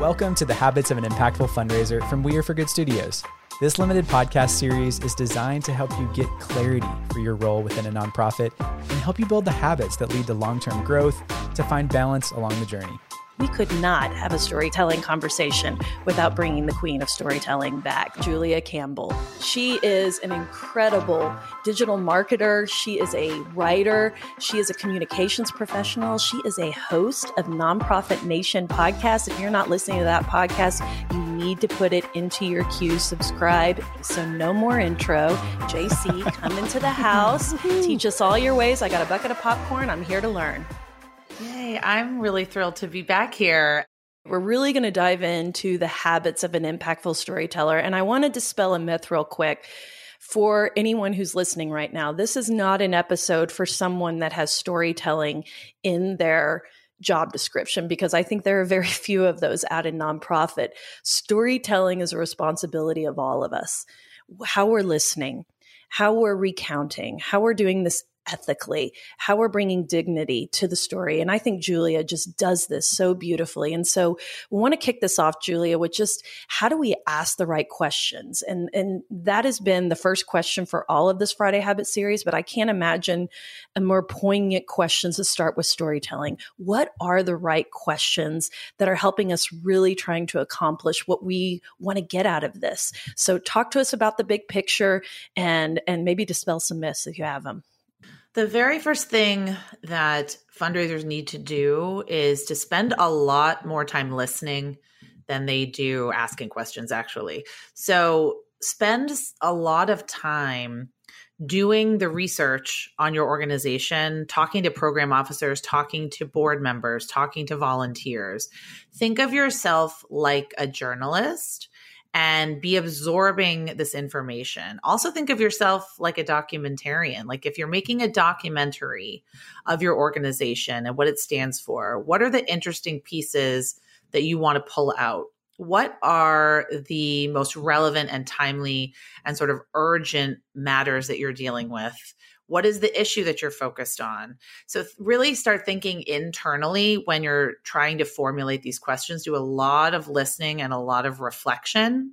Welcome to the Habits of an Impactful Fundraiser from We Are for Good Studios. This limited podcast series is designed to help you get clarity for your role within a nonprofit and help you build the habits that lead to long term growth to find balance along the journey. We could not have a storytelling conversation without bringing the queen of storytelling back, Julia Campbell. She is an incredible digital marketer. She is a writer. She is a communications professional. She is a host of Nonprofit Nation podcast. If you're not listening to that podcast, you need to put it into your queue. Subscribe. So, no more intro. JC, come into the house. Teach us all your ways. I got a bucket of popcorn. I'm here to learn. Yay, I'm really thrilled to be back here. We're really going to dive into the habits of an impactful storyteller. And I want to dispel a myth real quick for anyone who's listening right now. This is not an episode for someone that has storytelling in their job description because I think there are very few of those at a nonprofit. Storytelling is a responsibility of all of us. How we're listening, how we're recounting, how we're doing this ethically, how we're bringing dignity to the story. And I think Julia just does this so beautifully. And so we want to kick this off, Julia, with just how do we ask the right questions? And, and that has been the first question for all of this Friday Habit series, but I can't imagine a more poignant questions to start with storytelling. What are the right questions that are helping us really trying to accomplish what we want to get out of this? So talk to us about the big picture and, and maybe dispel some myths if you have them. The very first thing that fundraisers need to do is to spend a lot more time listening than they do asking questions, actually. So, spend a lot of time doing the research on your organization, talking to program officers, talking to board members, talking to volunteers. Think of yourself like a journalist and be absorbing this information. Also, think of yourself like a documentarian. Like, if you're making a documentary of your organization and what it stands for, what are the interesting pieces that you want to pull out? What are the most relevant and timely and sort of urgent matters that you're dealing with? What is the issue that you're focused on? So, really start thinking internally when you're trying to formulate these questions. Do a lot of listening and a lot of reflection.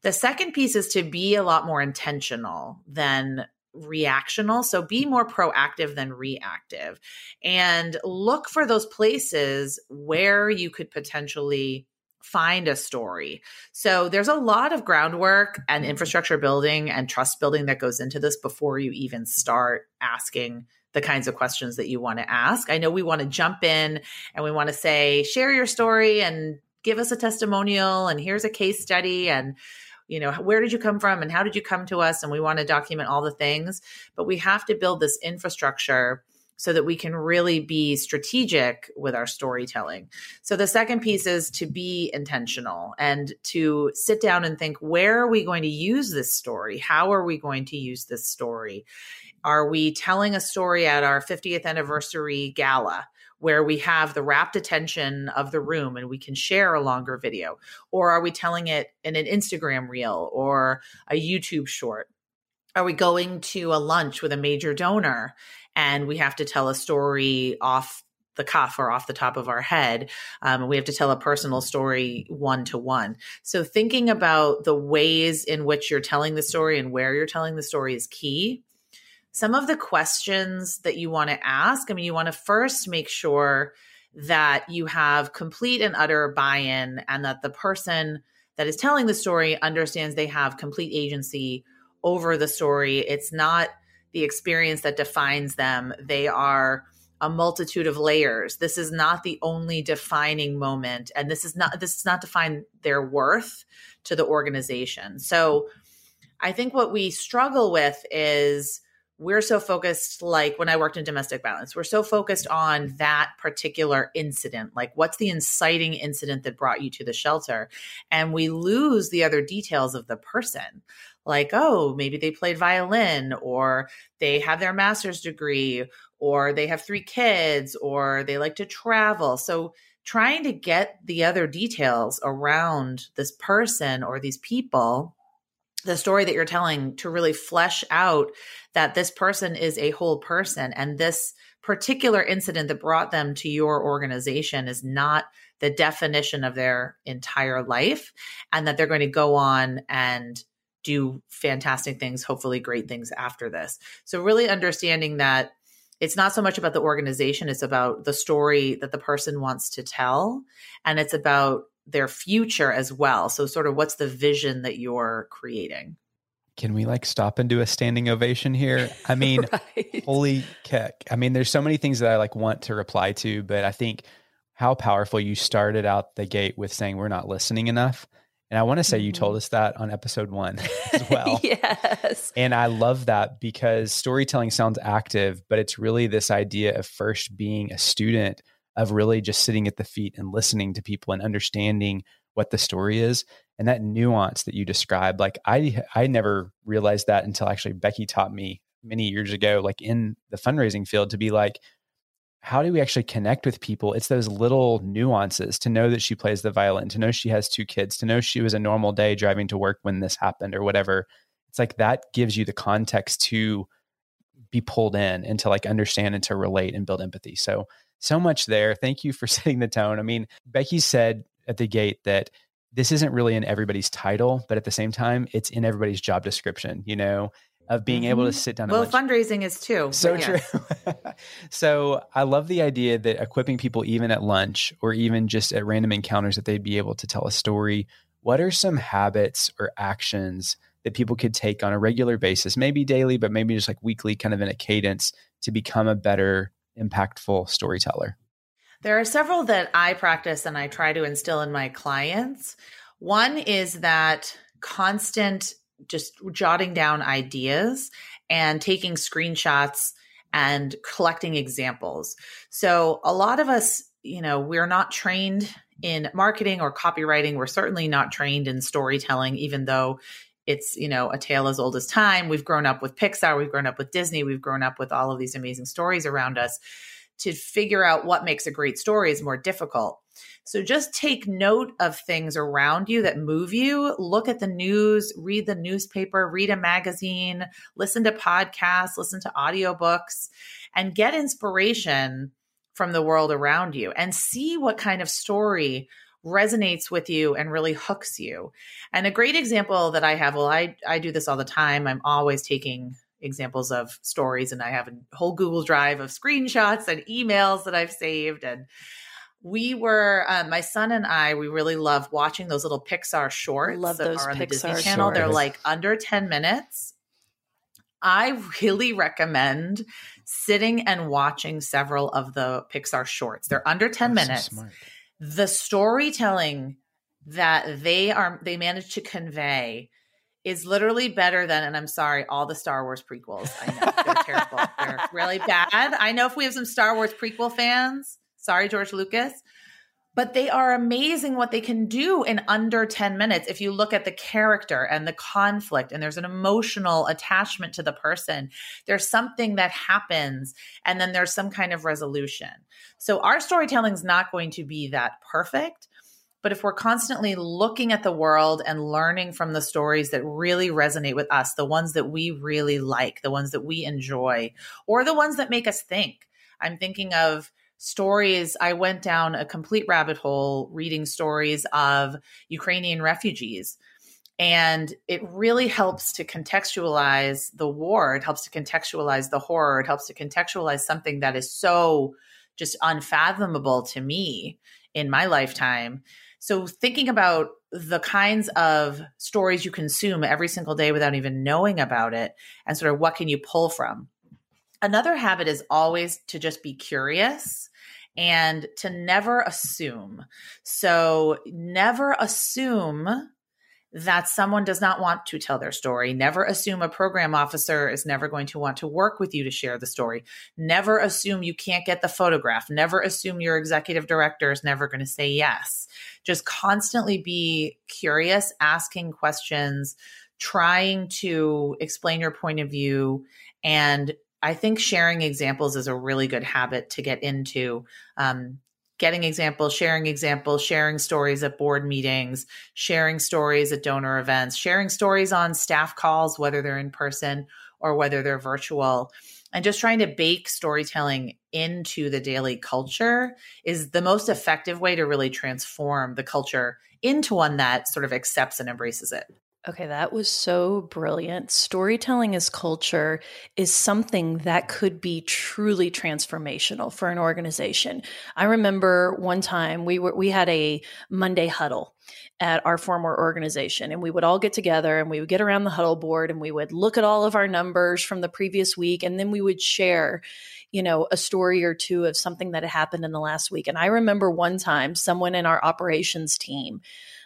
The second piece is to be a lot more intentional than reactional. So be more proactive than reactive and look for those places where you could potentially find a story. So there's a lot of groundwork and infrastructure building and trust building that goes into this before you even start asking the kinds of questions that you want to ask. I know we want to jump in and we want to say, share your story and give us a testimonial and here's a case study and you know where did you come from and how did you come to us and we want to document all the things but we have to build this infrastructure so that we can really be strategic with our storytelling. So the second piece is to be intentional and to sit down and think where are we going to use this story? How are we going to use this story? Are we telling a story at our 50th anniversary gala? where we have the rapt attention of the room and we can share a longer video? Or are we telling it in an Instagram reel or a YouTube short? Are we going to a lunch with a major donor and we have to tell a story off the cuff or off the top of our head. Um, we have to tell a personal story one to one. So, thinking about the ways in which you're telling the story and where you're telling the story is key. Some of the questions that you want to ask I mean, you want to first make sure that you have complete and utter buy in and that the person that is telling the story understands they have complete agency over the story. It's not the experience that defines them. They are a multitude of layers. This is not the only defining moment and this is not this is not define their worth to the organization. So I think what we struggle with is we're so focused like when I worked in domestic violence, we're so focused on that particular incident. Like what's the inciting incident that brought you to the shelter? And we lose the other details of the person like, oh, maybe they played violin or they have their master's degree or they have three kids or they like to travel. So, trying to get the other details around this person or these people, the story that you're telling to really flesh out that this person is a whole person and this particular incident that brought them to your organization is not the definition of their entire life and that they're going to go on and do fantastic things, hopefully great things after this. So, really understanding that it's not so much about the organization, it's about the story that the person wants to tell, and it's about their future as well. So, sort of what's the vision that you're creating? Can we like stop and do a standing ovation here? I mean, right. holy kick. I mean, there's so many things that I like want to reply to, but I think how powerful you started out the gate with saying we're not listening enough. And I want to say you told mm-hmm. us that on episode one as well. yes. And I love that because storytelling sounds active, but it's really this idea of first being a student of really just sitting at the feet and listening to people and understanding what the story is and that nuance that you described. Like I I never realized that until actually Becky taught me many years ago, like in the fundraising field, to be like, how do we actually connect with people? It's those little nuances to know that she plays the violin, to know she has two kids, to know she was a normal day driving to work when this happened or whatever. It's like that gives you the context to be pulled in and to like understand and to relate and build empathy. So, so much there. Thank you for setting the tone. I mean, Becky said at the gate that this isn't really in everybody's title, but at the same time, it's in everybody's job description. You know, of being mm-hmm. able to mm-hmm. sit down. Well, fundraising is too. So true. so I love the idea that equipping people, even at lunch or even just at random encounters, that they'd be able to tell a story. What are some habits or actions that people could take on a regular basis, maybe daily, but maybe just like weekly, kind of in a cadence to become a better, impactful storyteller? There are several that I practice and I try to instill in my clients. One is that constant just jotting down ideas and taking screenshots and collecting examples. So a lot of us, you know, we're not trained in marketing or copywriting. We're certainly not trained in storytelling, even though it's, you know, a tale as old as time. We've grown up with Pixar, we've grown up with Disney, we've grown up with all of these amazing stories around us. To figure out what makes a great story is more difficult. So just take note of things around you that move you. Look at the news, read the newspaper, read a magazine, listen to podcasts, listen to audiobooks, and get inspiration from the world around you and see what kind of story resonates with you and really hooks you. And a great example that I have, well, I, I do this all the time. I'm always taking examples of stories and I have a whole Google Drive of screenshots and emails that I've saved and we were um, my son and I. We really love watching those little Pixar shorts. Love those are on Pixar the Disney Channel. Shorts. They're like under ten minutes. I really recommend sitting and watching several of the Pixar shorts. They're under 10 minutes. So the storytelling that they are they manage to convey is literally better than and I'm sorry, all the Star Wars prequels. I know they're terrible. They're really bad. I know if we have some Star Wars prequel fans, Sorry, George Lucas. But they are amazing what they can do in under 10 minutes. If you look at the character and the conflict, and there's an emotional attachment to the person, there's something that happens, and then there's some kind of resolution. So, our storytelling is not going to be that perfect. But if we're constantly looking at the world and learning from the stories that really resonate with us, the ones that we really like, the ones that we enjoy, or the ones that make us think, I'm thinking of stories. I went down a complete rabbit hole reading stories of Ukrainian refugees. And it really helps to contextualize the war. It helps to contextualize the horror. It helps to contextualize something that is so just unfathomable to me in my lifetime. So, thinking about the kinds of stories you consume every single day without even knowing about it, and sort of what can you pull from. Another habit is always to just be curious and to never assume. So, never assume that someone does not want to tell their story. Never assume a program officer is never going to want to work with you to share the story. Never assume you can't get the photograph. Never assume your executive director is never going to say yes. Just constantly be curious, asking questions, trying to explain your point of view and I think sharing examples is a really good habit to get into. Um, getting examples, sharing examples, sharing stories at board meetings, sharing stories at donor events, sharing stories on staff calls, whether they're in person or whether they're virtual. and just trying to bake storytelling into the daily culture is the most effective way to really transform the culture into one that sort of accepts and embraces it. Okay, that was so brilliant. Storytelling as culture is something that could be truly transformational for an organization. I remember one time we were we had a Monday huddle at our former organization and we would all get together and we would get around the huddle board and we would look at all of our numbers from the previous week and then we would share you know a story or two of something that had happened in the last week and i remember one time someone in our operations team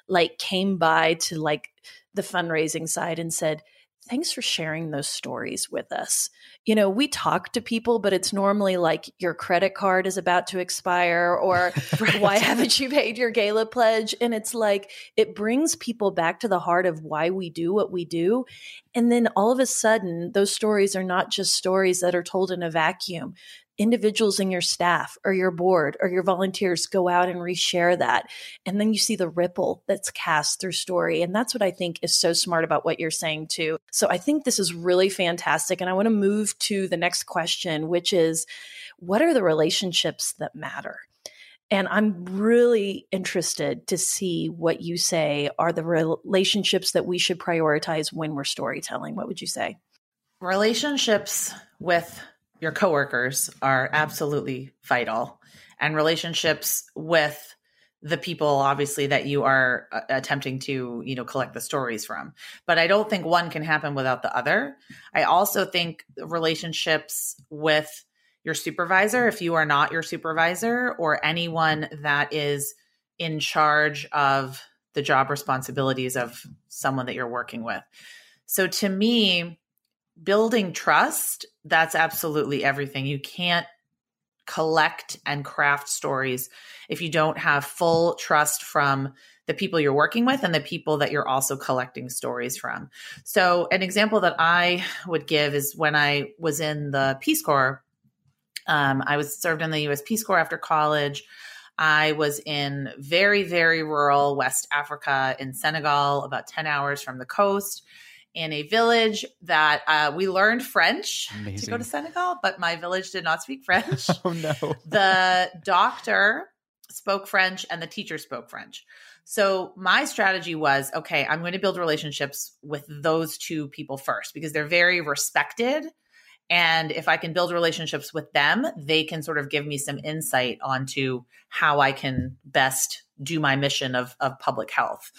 like came by to like the fundraising side and said, Thanks for sharing those stories with us. You know, we talk to people, but it's normally like your credit card is about to expire or right. why haven't you paid your gala pledge? And it's like it brings people back to the heart of why we do what we do. And then all of a sudden, those stories are not just stories that are told in a vacuum individuals in your staff or your board or your volunteers go out and reshare that. And then you see the ripple that's cast through story. And that's what I think is so smart about what you're saying, too. So I think this is really fantastic. And I want to move to the next question, which is what are the relationships that matter? And I'm really interested to see what you say are the relationships that we should prioritize when we're storytelling. What would you say? Relationships with your coworkers are absolutely vital. And relationships with the people obviously that you are uh, attempting to you know collect the stories from. But i don't think one can happen without the other. I also think relationships with your supervisor if you are not your supervisor or anyone that is in charge of the job responsibilities of someone that you're working with. So to me building trust, that's absolutely everything. You can't collect and craft stories if you don't have full trust from the people you're working with and the people that you're also collecting stories from. So, an example that I would give is when I was in the Peace Corps. Um, I was served in the U.S. Peace Corps after college. I was in very, very rural West Africa in Senegal, about 10 hours from the coast in a village that uh, we learned French Amazing. to go to Senegal, but my village did not speak French. oh, no. The doctor spoke French and the teacher spoke French. So my strategy was okay, I'm going to build relationships with those two people first because they're very respected. And if I can build relationships with them, they can sort of give me some insight onto how I can best do my mission of, of public health.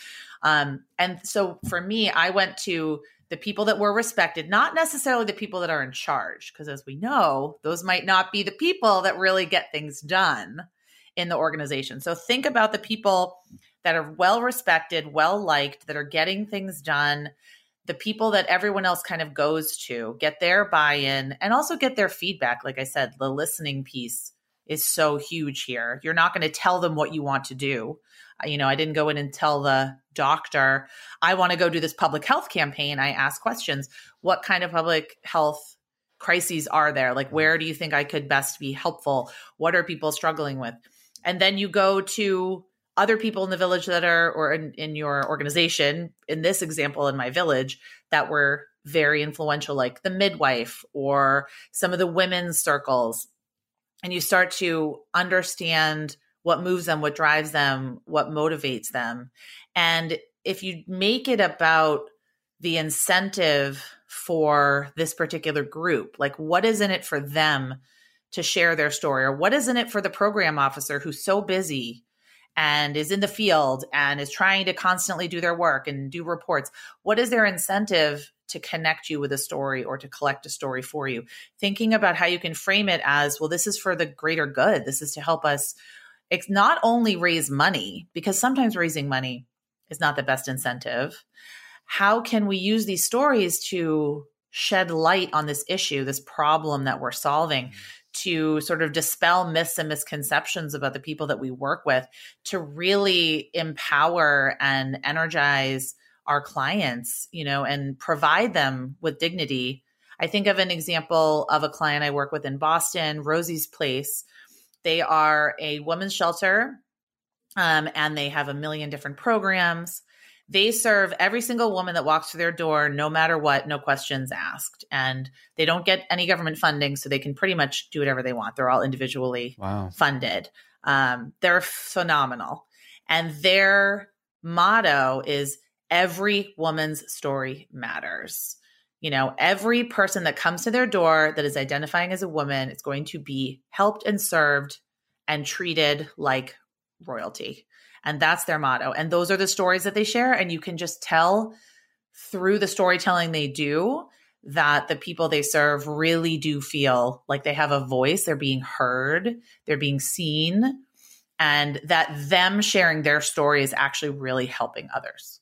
Um, and so for me, I went to the people that were respected, not necessarily the people that are in charge, because as we know, those might not be the people that really get things done in the organization. So think about the people that are well respected, well liked, that are getting things done, the people that everyone else kind of goes to, get their buy in, and also get their feedback. Like I said, the listening piece is so huge here. You're not going to tell them what you want to do you know, I didn't go in and tell the doctor, I want to go do this public health campaign. I asked questions. What kind of public health crises are there? Like, where do you think I could best be helpful? What are people struggling with? And then you go to other people in the village that are, or in, in your organization, in this example, in my village, that were very influential, like the midwife or some of the women's circles. And you start to understand what moves them, what drives them, what motivates them. And if you make it about the incentive for this particular group, like what is in it for them to share their story, or what is in it for the program officer who's so busy and is in the field and is trying to constantly do their work and do reports? What is their incentive to connect you with a story or to collect a story for you? Thinking about how you can frame it as well, this is for the greater good. This is to help us it's not only raise money, because sometimes raising money is not the best incentive. How can we use these stories to shed light on this issue, this problem that we're solving, mm-hmm. to sort of dispel myths and misconceptions about the people that we work with, to really empower and energize our clients, you know, and provide them with dignity. I think of an example of a client I work with in Boston, Rosie's Place, they are a women's shelter um, and they have a million different programs. They serve every single woman that walks through their door, no matter what, no questions asked. And they don't get any government funding, so they can pretty much do whatever they want. They're all individually wow. funded. Um, they're phenomenal. And their motto is every woman's story matters. You know, every person that comes to their door that is identifying as a woman is going to be helped and served and treated like royalty. And that's their motto. And those are the stories that they share. And you can just tell through the storytelling they do that the people they serve really do feel like they have a voice, they're being heard, they're being seen, and that them sharing their story is actually really helping others.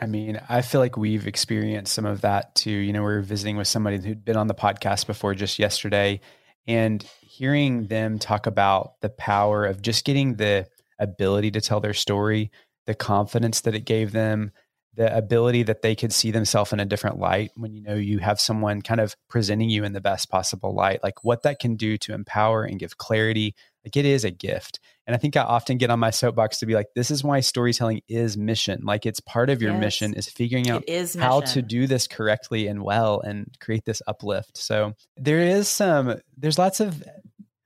I mean, I feel like we've experienced some of that too. You know, we were visiting with somebody who'd been on the podcast before just yesterday and hearing them talk about the power of just getting the ability to tell their story, the confidence that it gave them, the ability that they could see themselves in a different light when you know you have someone kind of presenting you in the best possible light, like what that can do to empower and give clarity. Like it is a gift. And I think I often get on my soapbox to be like, this is why storytelling is mission. Like it's part of your yes. mission is figuring out is how to do this correctly and well and create this uplift. So there is some, there's lots of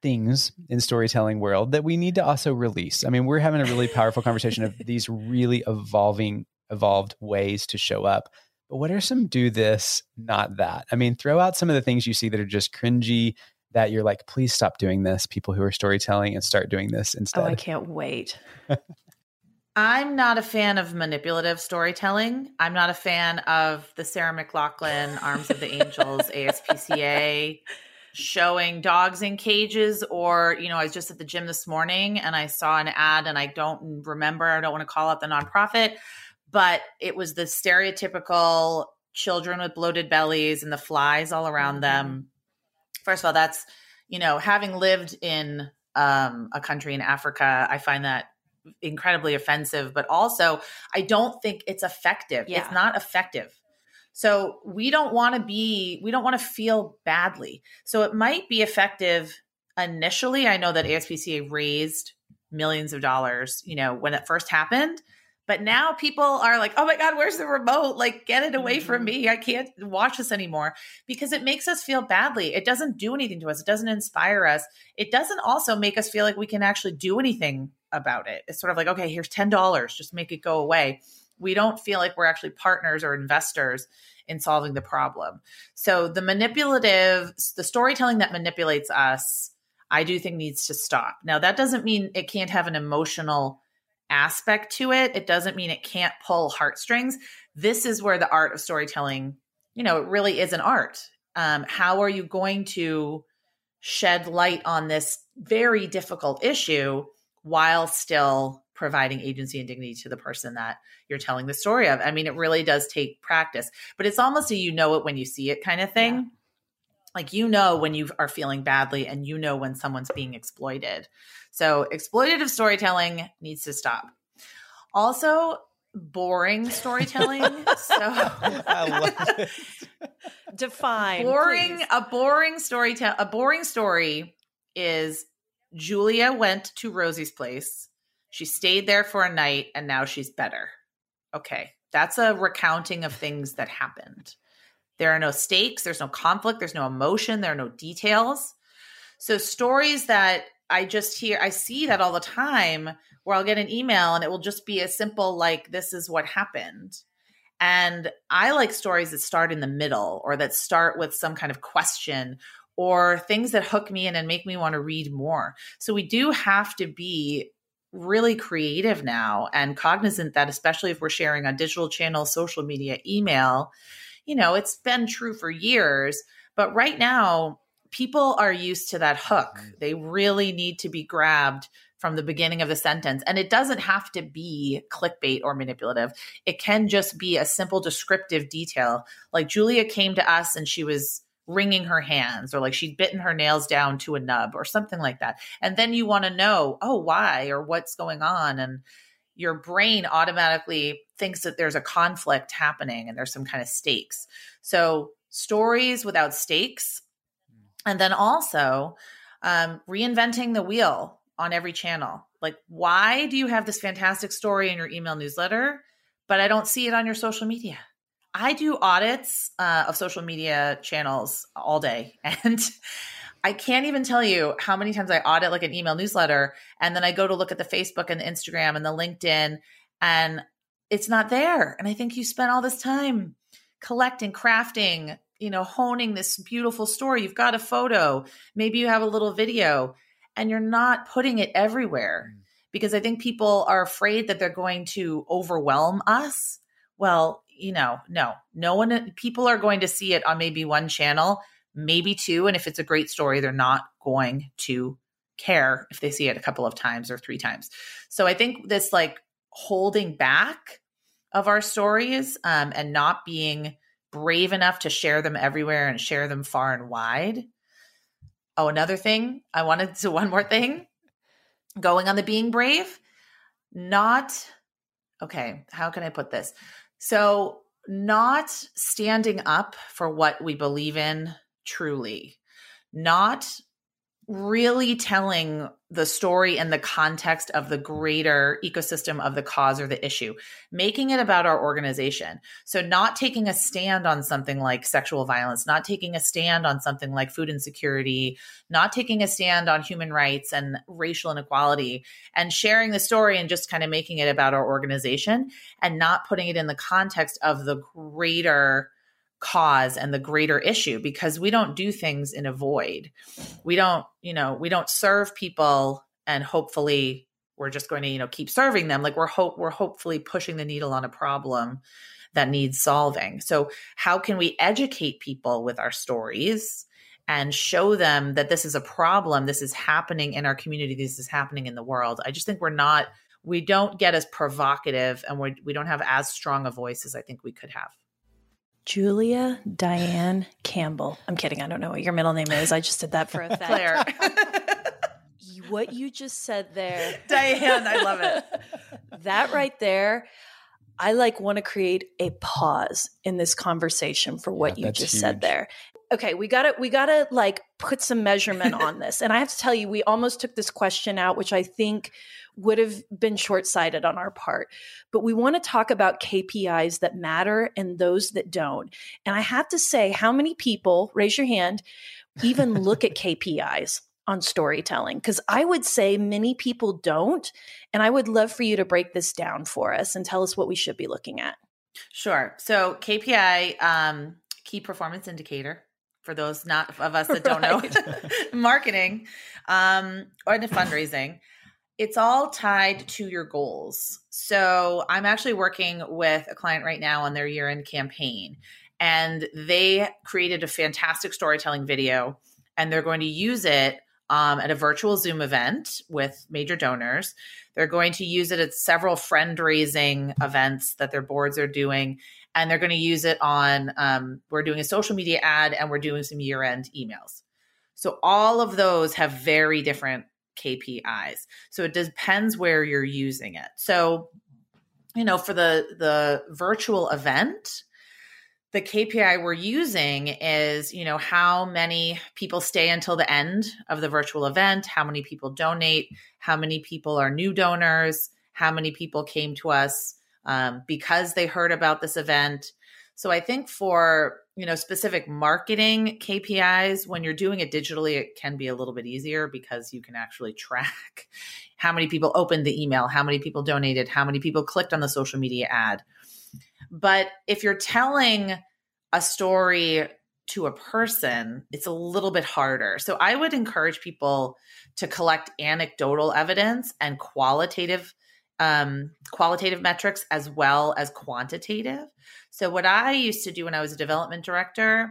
things in storytelling world that we need to also release. I mean, we're having a really powerful conversation of these really evolving evolved ways to show up. But what are some do this, not that? I mean, throw out some of the things you see that are just cringy that you're like, please stop doing this, people who are storytelling and start doing this instead. Oh, I can't wait. I'm not a fan of manipulative storytelling. I'm not a fan of the Sarah McLachlan Arms of the Angels ASPCA showing dogs in cages or you know i was just at the gym this morning and i saw an ad and i don't remember i don't want to call out the nonprofit but it was the stereotypical children with bloated bellies and the flies all around mm-hmm. them first of all that's you know having lived in um, a country in africa i find that incredibly offensive but also i don't think it's effective yeah. it's not effective so we don't want to be, we don't want to feel badly. So it might be effective initially. I know that ASPCA raised millions of dollars, you know, when it first happened. But now people are like, oh my God, where's the remote? Like, get it away mm-hmm. from me. I can't watch this anymore because it makes us feel badly. It doesn't do anything to us, it doesn't inspire us. It doesn't also make us feel like we can actually do anything about it. It's sort of like, okay, here's $10, just make it go away we don't feel like we're actually partners or investors in solving the problem. So the manipulative, the storytelling that manipulates us, I do think needs to stop. Now, that doesn't mean it can't have an emotional aspect to it. It doesn't mean it can't pull heartstrings. This is where the art of storytelling, you know, it really is an art. Um, how are you going to shed light on this very difficult issue while still providing agency and dignity to the person that you're telling the story of. I mean, it really does take practice, but it's almost a you know it when you see it kind of thing. Yeah. Like you know when you are feeling badly and you know when someone's being exploited. So exploitative storytelling needs to stop. Also, boring storytelling. so I love it. Define boring please. a boring story a boring story is Julia went to Rosie's place she stayed there for a night and now she's better. Okay. That's a recounting of things that happened. There are no stakes, there's no conflict, there's no emotion, there are no details. So, stories that I just hear, I see that all the time where I'll get an email and it will just be as simple like, this is what happened. And I like stories that start in the middle or that start with some kind of question or things that hook me in and make me want to read more. So we do have to be really creative now and cognizant that especially if we're sharing on digital channels social media email you know it's been true for years but right now people are used to that hook. Mm-hmm. They really need to be grabbed from the beginning of the sentence and it doesn't have to be clickbait or manipulative. It can just be a simple descriptive detail. Like julia came to us and she was wringing her hands or like she'd bitten her nails down to a nub or something like that. And then you want to know, oh, why? or what's going on. And your brain automatically thinks that there's a conflict happening and there's some kind of stakes. So, stories without stakes. And then also um, reinventing the wheel on every channel. Like, why do you have this fantastic story in your email newsletter? but I don't see it on your social media. I do audits uh, of social media channels all day. And I can't even tell you how many times I audit like an email newsletter. And then I go to look at the Facebook and the Instagram and the LinkedIn, and it's not there. And I think you spent all this time collecting, crafting, you know, honing this beautiful story. You've got a photo, maybe you have a little video, and you're not putting it everywhere mm. because I think people are afraid that they're going to overwhelm us. Well, you know, no, no one, people are going to see it on maybe one channel, maybe two. And if it's a great story, they're not going to care if they see it a couple of times or three times. So I think this like holding back of our stories um, and not being brave enough to share them everywhere and share them far and wide. Oh, another thing I wanted to one more thing going on the being brave, not okay. How can I put this? So, not standing up for what we believe in truly, not really telling the story and the context of the greater ecosystem of the cause or the issue, making it about our organization. So, not taking a stand on something like sexual violence, not taking a stand on something like food insecurity, not taking a stand on human rights and racial inequality, and sharing the story and just kind of making it about our organization and not putting it in the context of the greater cause and the greater issue because we don't do things in a void. We don't, you know, we don't serve people and hopefully we're just going to, you know, keep serving them. Like we're hope we're hopefully pushing the needle on a problem that needs solving. So how can we educate people with our stories and show them that this is a problem, this is happening in our community, this is happening in the world? I just think we're not we don't get as provocative and we we don't have as strong a voice as I think we could have. Julia Diane Campbell. I'm kidding. I don't know what your middle name is. I just did that for a fact. Claire. what you just said there. Diane, I love it. That right there, I like want to create a pause in this conversation for what yeah, you just huge. said there. Okay, we got to we got to like put some measurement on this. And I have to tell you we almost took this question out which I think would have been short sighted on our part. But we want to talk about KPIs that matter and those that don't. And I have to say, how many people, raise your hand, even look at KPIs? On storytelling because I would say many people don't. And I would love for you to break this down for us and tell us what we should be looking at. Sure. So, KPI, um, key performance indicator, for those not of us that don't right. know marketing um, or the fundraising it's all tied to your goals. So I'm actually working with a client right now on their year end campaign, and they created a fantastic storytelling video, and they're going to use it um, at a virtual Zoom event with major donors. They're going to use it at several friend raising events that their boards are doing. And they're going to use it on, um, we're doing a social media ad and we're doing some year end emails. So all of those have very different KPIs. So it depends where you're using it. So, you know, for the the virtual event, the KPI we're using is, you know, how many people stay until the end of the virtual event, how many people donate, how many people are new donors, how many people came to us um, because they heard about this event. So I think for you know specific marketing KPIs when you're doing it digitally it can be a little bit easier because you can actually track how many people opened the email, how many people donated, how many people clicked on the social media ad. But if you're telling a story to a person, it's a little bit harder. So I would encourage people to collect anecdotal evidence and qualitative um, qualitative metrics as well as quantitative. So, what I used to do when I was a development director,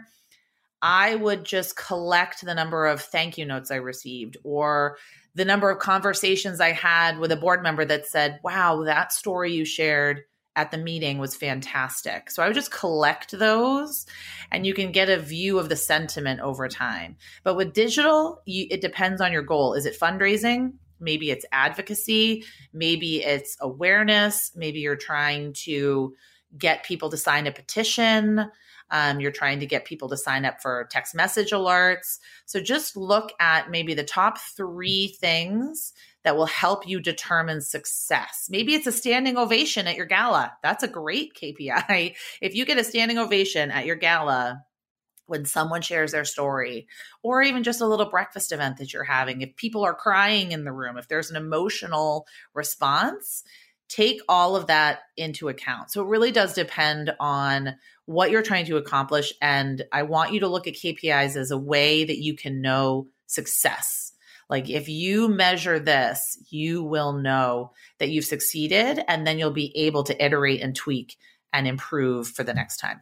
I would just collect the number of thank you notes I received or the number of conversations I had with a board member that said, Wow, that story you shared at the meeting was fantastic. So I would just collect those and you can get a view of the sentiment over time. But with digital, you, it depends on your goal. Is it fundraising? Maybe it's advocacy, maybe it's awareness, maybe you're trying to get people to sign a petition. Um, you're trying to get people to sign up for text message alerts. So just look at maybe the top three things that will help you determine success. Maybe it's a standing ovation at your gala. That's a great KPI. If you get a standing ovation at your gala, when someone shares their story, or even just a little breakfast event that you're having, if people are crying in the room, if there's an emotional response, take all of that into account. So it really does depend on what you're trying to accomplish. And I want you to look at KPIs as a way that you can know success. Like if you measure this, you will know that you've succeeded, and then you'll be able to iterate and tweak and improve for the next time.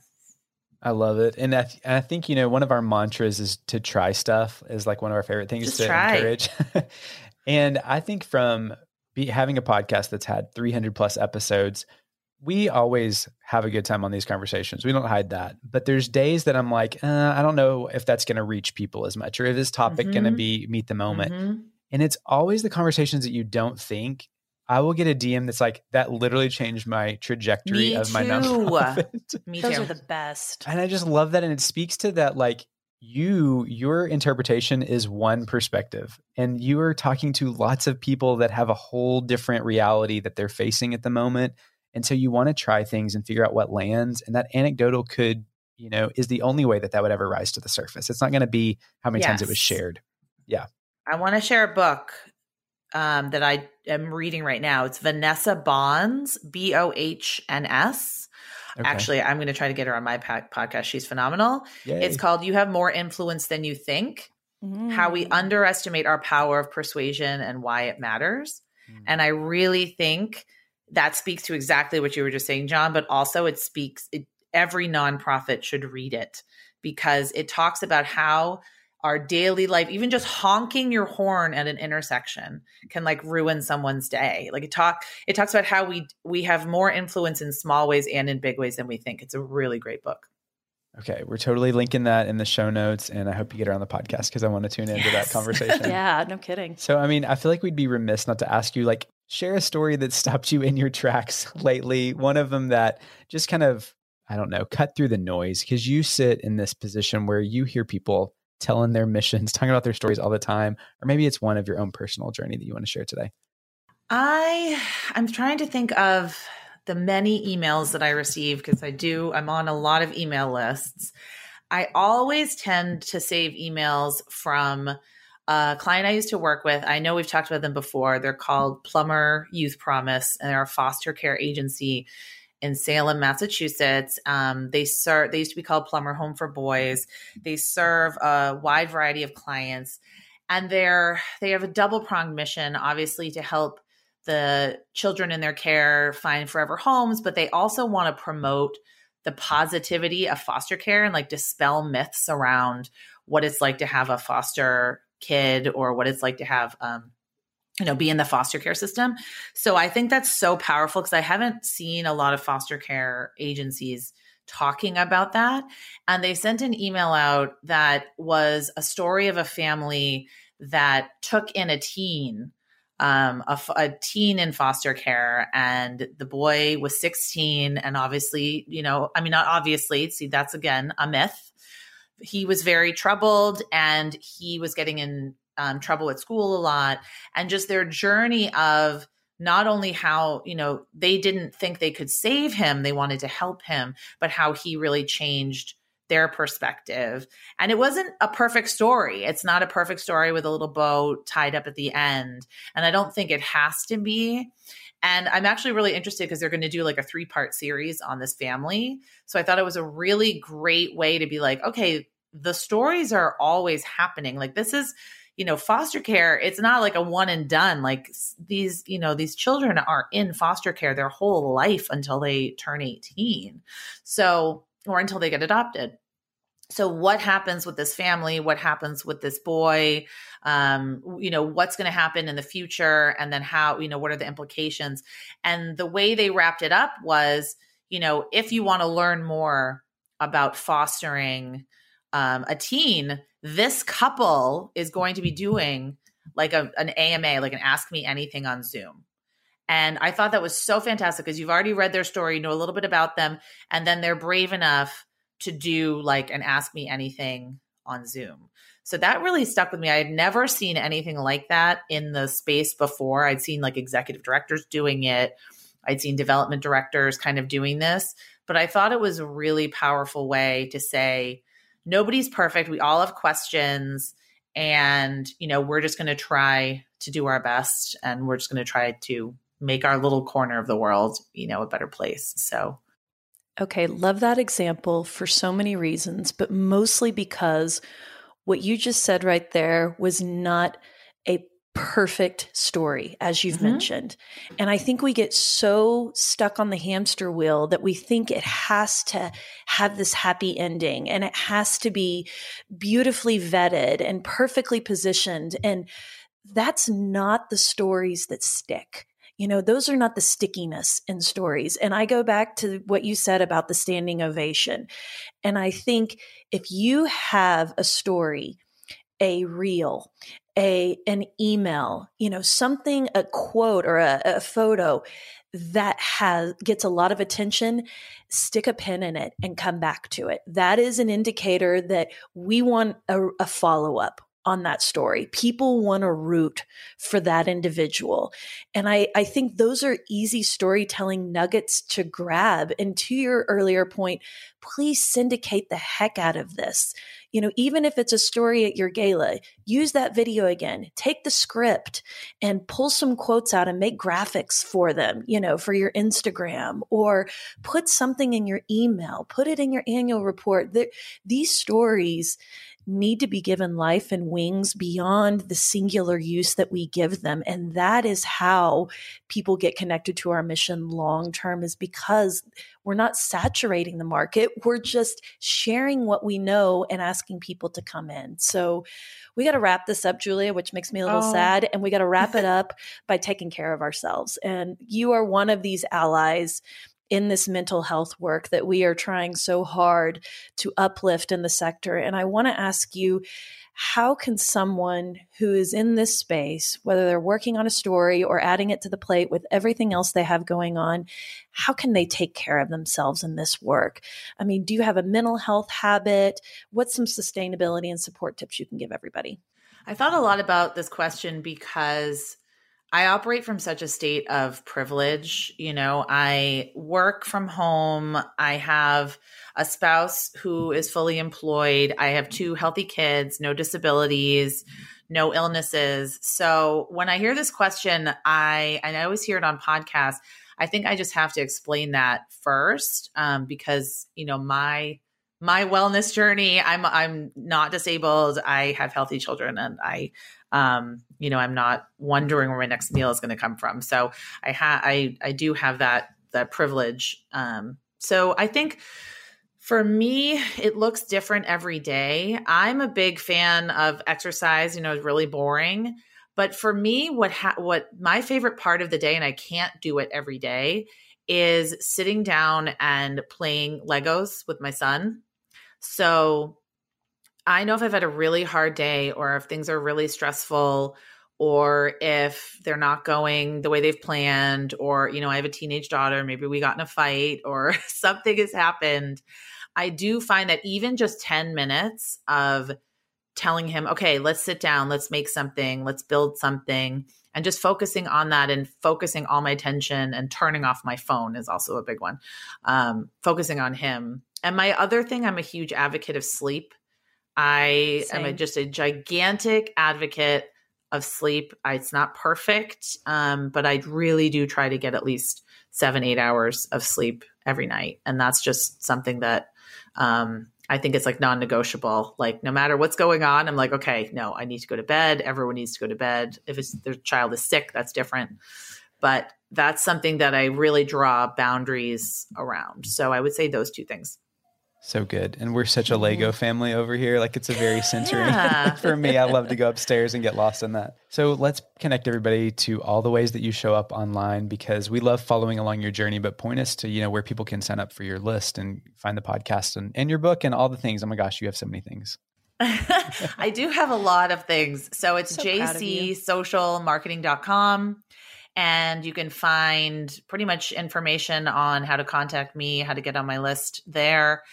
I love it, and I, th- I, think you know one of our mantras is to try stuff. Is like one of our favorite things Just to try. encourage. and I think from be, having a podcast that's had 300 plus episodes, we always have a good time on these conversations. We don't hide that. But there's days that I'm like, uh, I don't know if that's going to reach people as much, or if this topic mm-hmm. going to be meet the moment. Mm-hmm. And it's always the conversations that you don't think I will get a DM that's like that literally changed my trajectory Me of too. my nonprofit. Me Those too. are the best. And I just love that. And it speaks to that like you, your interpretation is one perspective. And you are talking to lots of people that have a whole different reality that they're facing at the moment. And so you want to try things and figure out what lands. And that anecdotal could, you know, is the only way that that would ever rise to the surface. It's not going to be how many yes. times it was shared. Yeah. I want to share a book um, that I am reading right now. It's Vanessa Bohns, B O H N S. Okay. Actually, I'm going to try to get her on my podcast. She's phenomenal. Yay. It's called You Have More Influence Than You Think mm. How We mm. Underestimate Our Power of Persuasion and Why It Matters. Mm. And I really think that speaks to exactly what you were just saying, John, but also it speaks, it, every nonprofit should read it because it talks about how our daily life even just honking your horn at an intersection can like ruin someone's day. Like it talk it talks about how we we have more influence in small ways and in big ways than we think. It's a really great book. Okay we're totally linking that in the show notes and i hope you get her on the podcast because i want to tune into yes. that conversation. Yeah no kidding. So i mean i feel like we'd be remiss not to ask you like share a story that stopped you in your tracks lately one of them that just kind of i don't know cut through the noise because you sit in this position where you hear people telling their missions, talking about their stories all the time, or maybe it's one of your own personal journey that you want to share today. I I'm trying to think of the many emails that I receive because I do I'm on a lot of email lists. I always tend to save emails from a client I used to work with. I know we've talked about them before. They're called Plummer Youth Promise and they're a foster care agency in Salem, Massachusetts. Um, they serve. They used to be called Plummer Home for Boys. They serve a wide variety of clients, and they're they have a double pronged mission, obviously to help the children in their care find forever homes, but they also want to promote the positivity of foster care and like dispel myths around what it's like to have a foster kid or what it's like to have um, you know, be in the foster care system. So I think that's so powerful because I haven't seen a lot of foster care agencies talking about that. And they sent an email out that was a story of a family that took in a teen, um, a, a teen in foster care, and the boy was 16. And obviously, you know, I mean, not obviously, see, that's again a myth. He was very troubled and he was getting in um, trouble at school a lot and just their journey of not only how you know they didn't think they could save him they wanted to help him but how he really changed their perspective. And it wasn't a perfect story. It's not a perfect story with a little bow tied up at the end. And i don't think it has to be. And i'm actually really interested because they're going to do like a three part series on this family. So i thought it was a really great way to be like okay the stories are always happening. Like this is you know, foster care, it's not like a one and done. Like these, you know, these children are in foster care their whole life until they turn 18. So, or until they get adopted. So, what happens with this family? What happens with this boy? Um, you know, what's going to happen in the future? And then how, you know, what are the implications? And the way they wrapped it up was, you know, if you want to learn more about fostering um, a teen, this couple is going to be doing like a, an AMA, like an Ask Me Anything on Zoom. And I thought that was so fantastic because you've already read their story, you know a little bit about them, and then they're brave enough to do like an ask me anything on Zoom. So that really stuck with me. I had never seen anything like that in the space before. I'd seen like executive directors doing it, I'd seen development directors kind of doing this, but I thought it was a really powerful way to say, nobody's perfect. We all have questions. And, you know, we're just going to try to do our best and we're just going to try to make our little corner of the world, you know, a better place. So, okay, love that example for so many reasons, but mostly because what you just said right there was not a perfect story, as you've mm-hmm. mentioned. And I think we get so stuck on the hamster wheel that we think it has to have this happy ending and it has to be beautifully vetted and perfectly positioned. And that's not the stories that stick. You know, those are not the stickiness in stories. And I go back to what you said about the standing ovation. And I think if you have a story, a reel, a an email, you know, something, a quote or a, a photo that has gets a lot of attention, stick a pin in it and come back to it. That is an indicator that we want a, a follow up on that story. People want to root for that individual. And I, I think those are easy storytelling nuggets to grab. And to your earlier point, please syndicate the heck out of this. You know, even if it's a story at your gala, use that video again. Take the script and pull some quotes out and make graphics for them, you know, for your Instagram or put something in your email, put it in your annual report. These stories, need to be given life and wings beyond the singular use that we give them. And that is how people get connected to our mission long term, is because we're not saturating the market. We're just sharing what we know and asking people to come in. So we got to wrap this up, Julia, which makes me a little oh. sad. And we got to wrap it up by taking care of ourselves. And you are one of these allies in this mental health work that we are trying so hard to uplift in the sector. And I want to ask you how can someone who is in this space, whether they're working on a story or adding it to the plate with everything else they have going on, how can they take care of themselves in this work? I mean, do you have a mental health habit? What's some sustainability and support tips you can give everybody? I thought a lot about this question because I operate from such a state of privilege. You know, I work from home. I have a spouse who is fully employed. I have two healthy kids, no disabilities, no illnesses. So when I hear this question, I and I always hear it on podcasts. I think I just have to explain that first um, because you know my my wellness journey. I'm I'm not disabled. I have healthy children, and I um, you know, I'm not wondering where my next meal is going to come from. So I have, I, I do have that, that privilege. Um, so I think for me, it looks different every day. I'm a big fan of exercise, you know, it's really boring. But for me, what ha- what my favorite part of the day, and I can't do it every day, is sitting down and playing Legos with my son. So I know if I've had a really hard day or if things are really stressful or if they're not going the way they've planned or you know I have a teenage daughter maybe we got in a fight or something has happened I do find that even just 10 minutes of telling him okay let's sit down let's make something let's build something and just focusing on that and focusing all my attention and turning off my phone is also a big one um, focusing on him. And my other thing i'm a huge advocate of sleep I Same. am a, just a gigantic advocate of sleep. I, it's not perfect, um, but I really do try to get at least seven, eight hours of sleep every night. And that's just something that um, I think it's like non negotiable. Like, no matter what's going on, I'm like, okay, no, I need to go to bed. Everyone needs to go to bed. If it's, their child is sick, that's different. But that's something that I really draw boundaries around. So I would say those two things. So good. And we're such a Lego mm-hmm. family over here. Like it's a very centering yeah. for me. I love to go upstairs and get lost in that. So let's connect everybody to all the ways that you show up online because we love following along your journey, but point us to, you know, where people can sign up for your list and find the podcast and, and your book and all the things. Oh my gosh, you have so many things. I do have a lot of things. So it's so jcsocialmarketing.com. And you can find pretty much information on how to contact me, how to get on my list there.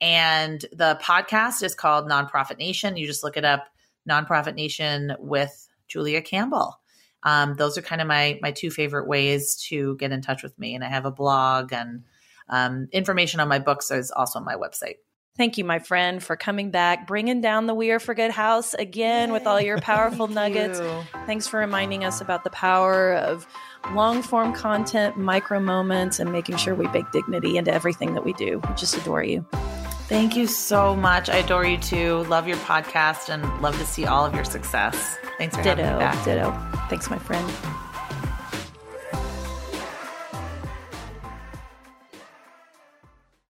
And the podcast is called Nonprofit Nation. You just look it up, Nonprofit Nation with Julia Campbell. Um, those are kind of my my two favorite ways to get in touch with me. And I have a blog and um, information on my books is also on my website. Thank you, my friend, for coming back, bringing down the We Are for Good house again with all your powerful nuggets. You. Thanks for reminding us about the power of long form content, micro moments, and making sure we bake dignity into everything that we do. We just adore you. Thank you so much. I adore you too. Love your podcast and love to see all of your success. Thanks for Ditto, having me back. Ditto. Thanks, my friend.